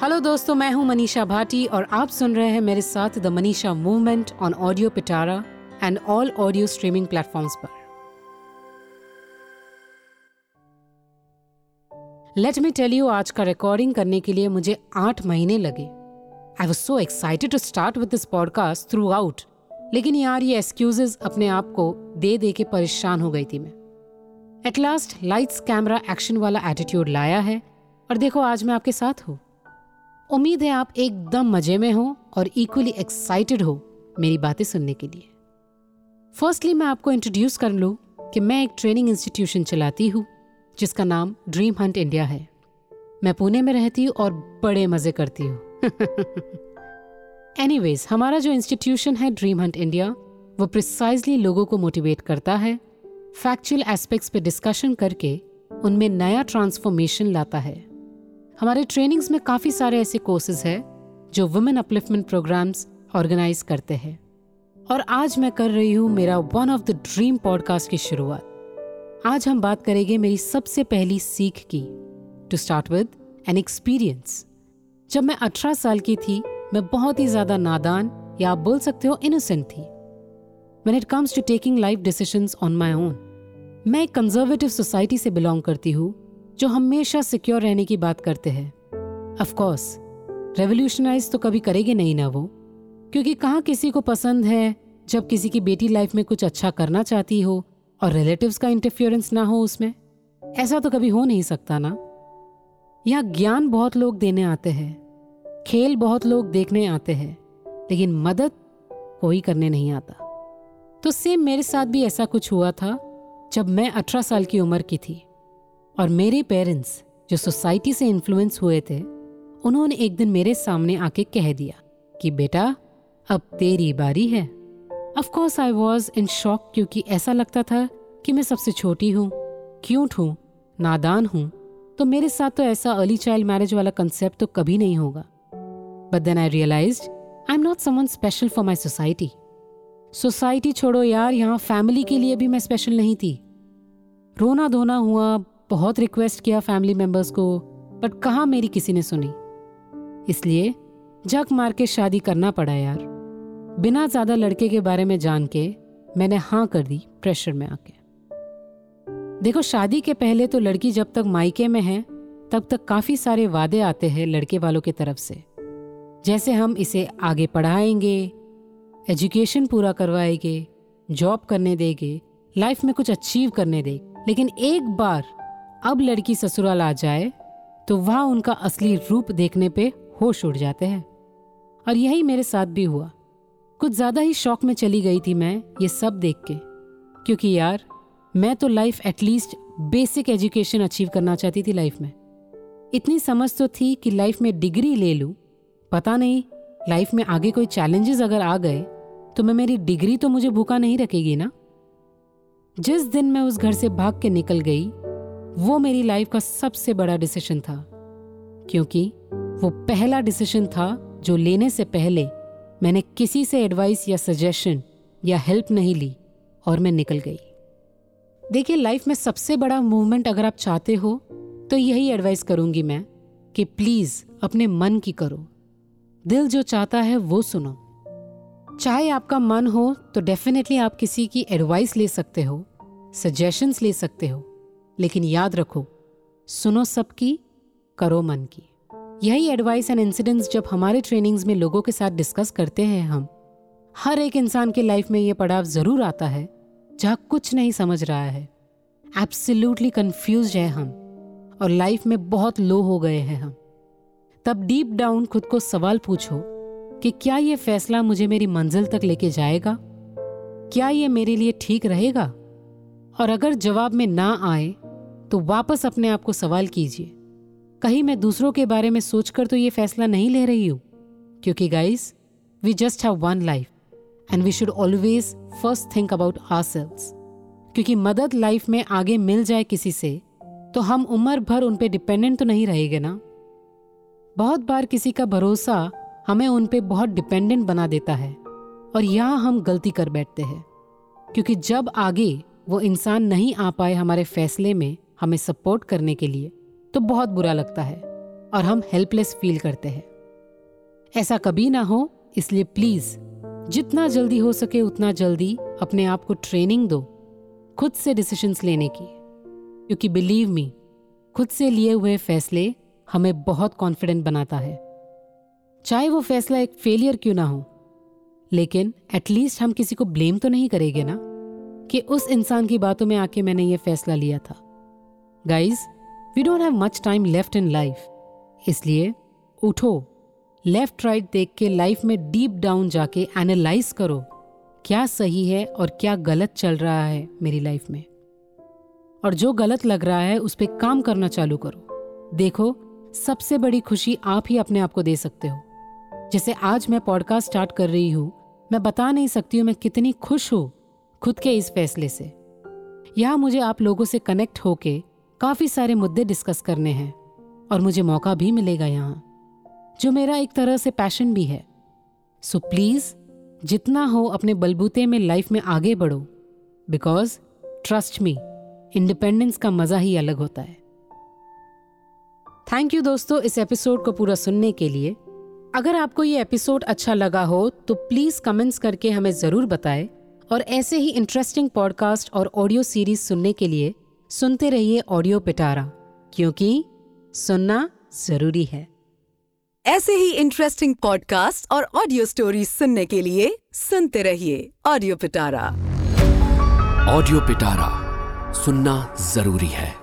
Hello दोस्तों, मैं हूँ मनीषा भाटी और आप सुन रहे हैं मेरे साथ the Manisha movement on audio Pitara and all audio streaming platforms पर। लेट मी टेल यू आज का रिकॉर्डिंग करने के लिए मुझे आठ महीने लगे। I was so excited to start with this podcast throughout लेकिन यार, ये एक्सक्यूजेज अपने आप को दे दे के परेशान हो गई थी मैं। At last lights camera action वाला एटीट्यूड लाया है, और देखो आज मैं आपके साथ हूँ। उम्मीद है आप एकदम मज़े में हो और इक्वली एक्साइटेड हो मेरी बातें सुनने के लिए। फर्स्टली मैं आपको इंट्रोड्यूस कर लूँ कि मैं एक ट्रेनिंग इंस्टीट्यूशन चलाती हूँ, जिसका नाम ड्रीम हंट इंडिया है। मैं पुणे में रहती हूँ और बड़े मज़े करती हूँ। एनीवेज हमारा जो इंस्टीट्यूशन है ड्रीम हंट इंडिया वो प्रिसाइजली लोगों को मोटिवेट करता है फैक्चुअल एस्पेक्ट्स पे डिस्कशन करके उनमें नया ट्रांसफॉर्मेशन लाता है। हमारे ट्रेनिंग्स में काफ़ी सारे ऐसे कोर्सेज हैं, जो वुमेन अपलिफ्टमेंट प्रोग्राम्स ऑर्गेनाइज करते हैं। और आज मैं कर रही हूँ मेरा one of the dream podcast की शुरुआत। आज हम बात करेंगे मेरी सबसे पहली सीख की to start with an experience जब मैं अठारह साल की थी, मैं बहुत ही ज़्यादा नादान, या आप बोल सकते हो इनोसेंट थी। When it comes to taking life decisions on my own मैं एक कंजर्वेटिव सोसाइटी से बिलोंग करती हूँ जो हमेशा सिक्योर रहने की बात करते हैं। अफकोर्स रेवोल्यूशनाइज तो कभी करेगी नहीं ना वो। क्योंकि कहाँ किसी को पसंद है जब किसी की बेटी लाइफ में कुछ अच्छा करना चाहती हो और रिलेटिव्स का इंटरफियरेंस ना हो उसमें। ऐसा तो कभी हो नहीं सकता ना। यहाँ ज्ञान बहुत लोग देने आते हैं, खेल बहुत लोग देखने आते हैं, लेकिन मदद कोई करने नहीं आता। तो सेम मेरे साथ भी ऐसा कुछ हुआ था जब मैं अठारह साल की उम्र की थी। और मेरे पेरेंट्स जो सोसाइटी से इन्फ्लुएंस हुए थे, उन्होंने एक दिन मेरे सामने आके कह दिया कि, बेटा, अब तेरी बारी है। Course I was in shock क्योंकि ऐसा लगता था कि मैं सबसे छोटी हूँ। क्यूट हूँ नादान हूँ। तो मेरे साथ तो ऐसा अर्ली चाइल्ड मैरिज वाला कंसेप्ट तो कभी नहीं होगा। But then I realise I am not someone special for my society society छोड़ो यार, यहाँ फैमिली के लिए भी मैं स्पेशल नहीं थी। रोना धोना हुआ बहुत रिक्वेस्ट किया फैमिली मेंबर्स को, बट कहा मेरी किसी ने सुनी? इसलिए जग मार के शादी करना पड़ा यार। बिना ज़्यादा लड़के के बारे में जान के मैंने हाँ कर दी प्रेशर में आके। देखो, शादी के पहले तो लड़की जब तक मायके में है, तब तक काफ़ी सारे वादे आते हैं लड़के वालों की तरफ़ से। जैसे हम इसे आगे पढ़ाएँगे एजुकेशन पूरा करवाएँगे जॉब करने देंगे लाइफ में कुछ अचीव करने देंगे लेकिन एक बार अब लड़की ससुराल आ जाए तो वहाँ उनका असली रूप देखने पे होश उड़ जाते हैं। और यही मेरे साथ भी हुआ। कुछ ज़्यादा ही शौक में चली गई थी मैं ये सब देख के। क्योंकि यार, मैं तो life at least basic education achieve करना चाहती थी लाइफ में। इतनी समझ तो थी कि लाइफ में डिग्री ले लूँ। पता नहीं लाइफ में आगे कोई चैलेंजेस अगर आ गए तो मैं मेरी डिग्री तो मुझे भूखा नहीं रखेगी ना? जिस दिन मैं उस घर से भाग के निकल गई वो मेरी लाइफ का सबसे बड़ा डिसीज़न था, क्योंकि वो पहला डिसीज़न था जो लेने से पहले मैंने किसी से एडवाइस या सजेशन या हेल्प नहीं ली और मैं निकल गई। देखिए लाइफ में सबसे बड़ा मूवमेंट अगर आप चाहते हो तो यही एडवाइस करूँगी मैं कि प्लीज़ अपने मन की करो। दिल जो चाहता है वो सुनो। चाहे आपका मन हो तो डेफिनेटली आप किसी की एडवाइस ले सकते हो सजेशंस ले सकते हो। लेकिन याद रखो, सुनो सबकी, करो मन की। यही एडवाइस एंड इंसिडेंट्स जब हमारे ट्रेनिंग्स में लोगों के साथ डिस्कस करते हैं हम, हर एक इंसान के लाइफ में ये पड़ाव ज़रूर आता है, जहाँ कुछ नहीं समझ रहा है। एब्सोल्युटली कंफ्यूज है हम, और लाइफ में बहुत लो हो गए हैं हम। तब डीप डाउन खुद को सवाल पूछो कि क्या ये फैसला मुझे मेरी मंजिल तक लेके जाएगा? क्या ये मेरे लिए ठीक रहेगा? और अगर जवाब में ना आए तो वापस अपने आप को सवाल कीजिए। कहीं मैं दूसरों के बारे में सोचकर तो ये फैसला नहीं ले रही हूँ। क्योंकि guys we just have one life and we should always first think about ourselves क्योंकि मदद लाइफ में आगे मिल जाए किसी से तो हम उम्र भर उन पर डिपेंडेंट तो नहीं रहेंगे ना? बहुत बार किसी का भरोसा हमें उन पर बहुत डिपेंडेंट बना देता है, और यहाँ हम गलती कर बैठते हैं। क्योंकि जब आगे वो इंसान नहीं आ पाए हमारे फैसले में हमें सपोर्ट करने के लिए तो बहुत बुरा लगता है और हम हेल्पलेस फील करते हैं। ऐसा कभी ना हो, इसलिए प्लीज़ जितना जल्दी हो सके उतना जल्दी अपने आप को ट्रेनिंग दो, खुद से डिसीजंस लेने की। क्योंकि बिलीव मी खुद से लिए हुए फैसले हमें बहुत कॉन्फिडेंट बनाता है। चाहे वो फैसला एक फेलियर क्यों ना हो, लेकिन एटलीस्ट हम किसी को ब्लेम तो नहीं करेंगे ना कि उस इंसान की बातों में आके मैंने ये फैसला लिया था। Guys we don't have much time left in life इसलिए उठो लेफ़्ट राइट देख के लाइफ में डीप डाउन जाके एनालाइज करो, क्या सही है और क्या गलत चल रहा है मेरी लाइफ में। और जो गलत लग रहा है उस पर काम करना चालू करो। देखो, सबसे बड़ी खुशी आप ही अपने आप को दे सकते हो। जैसे आज मैं पॉडकास्ट स्टार्ट कर रही हूँ, मैं बता नहीं सकती हूँ मैं कितनी खुश हूँ खुद के इस फैसले से। यहाँ मुझे आप लोगों से कनेक्ट होके काफ़ी सारे मुद्दे डिस्कस करने हैं और मुझे मौका भी मिलेगा यहाँ, जो मेरा एक तरह से पैशन भी है। सो प्लीज़ जितना हो अपने बलबूते में लाइफ में आगे बढ़ो बिकॉज़ ट्रस्ट मी इंडिपेंडेंस का मज़ा ही अलग होता है। थैंक यू दोस्तों इस एपिसोड को पूरा सुनने के लिए। अगर आपको ये एपिसोड अच्छा लगा हो तो प्लीज़ कमेंट्स करके हमें ज़रूर बताएँ और ऐसे ही इंटरेस्टिंग पॉडकास्ट और ऑडियो सीरीज़ सुनने के लिए सुनते रहिए ऑडियो पिटारा क्योंकि सुनना ज़रूरी है। ऐसे ही इंटरेस्टिंग पॉडकास्ट और ऑडियो स्टोरी सुनने के लिए सुनते रहिए ऑडियो पिटारा। ऑडियो पिटारा सुनना ज़रूरी है।